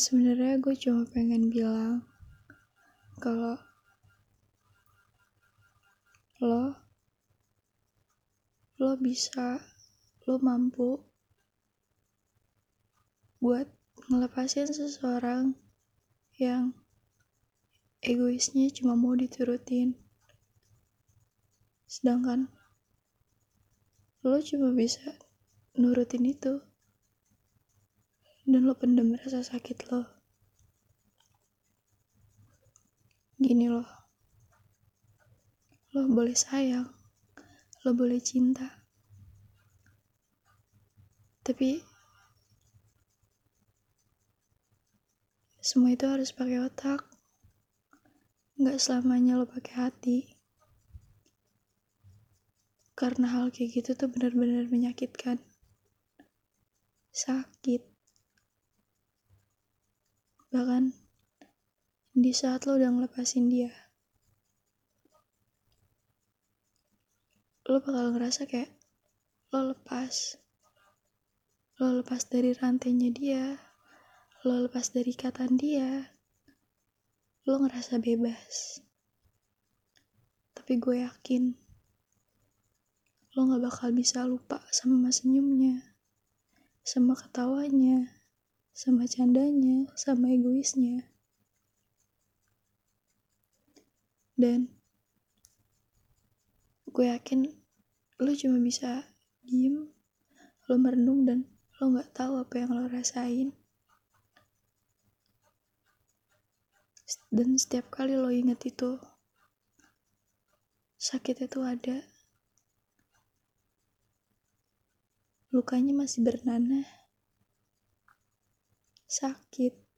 Sebenarnya gue cuma pengen bilang kalau lo lo bisa lo mampu buat ngelepasin seseorang yang egoisnya cuma mau diturutin. Sedangkan lo cuma bisa nurutin itu dan lo pendam rasa sakit lo. Gini loh. Lo boleh sayang lo boleh cinta. Tapi semua itu harus pakai otak. Nggak selamanya lo pakai hati. Karena hal kayak gitu tuh benar-benar menyakitkan. Sakit bahkan di saat lo udah ngelepasin dia lo bakal ngerasa kayak lo lepas. Lo lepas dari rantainya dia lo lepas dari ikatan dia lo ngerasa bebas. Tapi gue yakin lo gak bakal bisa lupa sama senyumnya sama ketawanya sama candanya sama egoisnya. Dan gue yakin lo cuma bisa diem lo merenung dan lo nggak tahu apa yang lo rasain. Dan setiap kali lo inget itu sakit itu ada. Lukanya masih bernanah sakit